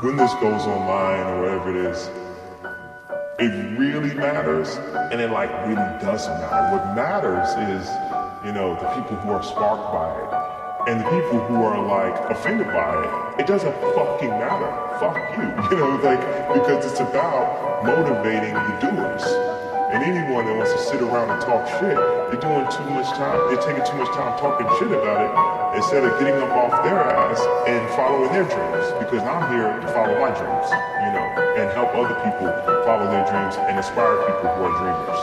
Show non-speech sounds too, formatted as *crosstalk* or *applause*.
when this goes online or whatever it is, it really matters and it like really doesn't matter. What matters is, you know, the people who are sparked by it and the people who are like offended by it. It doesn't fucking matter. Fuck you. *laughs* You know, like because it's about motivating the doers. And anyone that wants to sit around and talk shit, they're doing too much time. They're taking too much time talking shit about it instead of getting up off their ass and following their dreams. Because I'm here to follow my dreams, you know, and help other people follow their dreams and inspire people who are dreamers.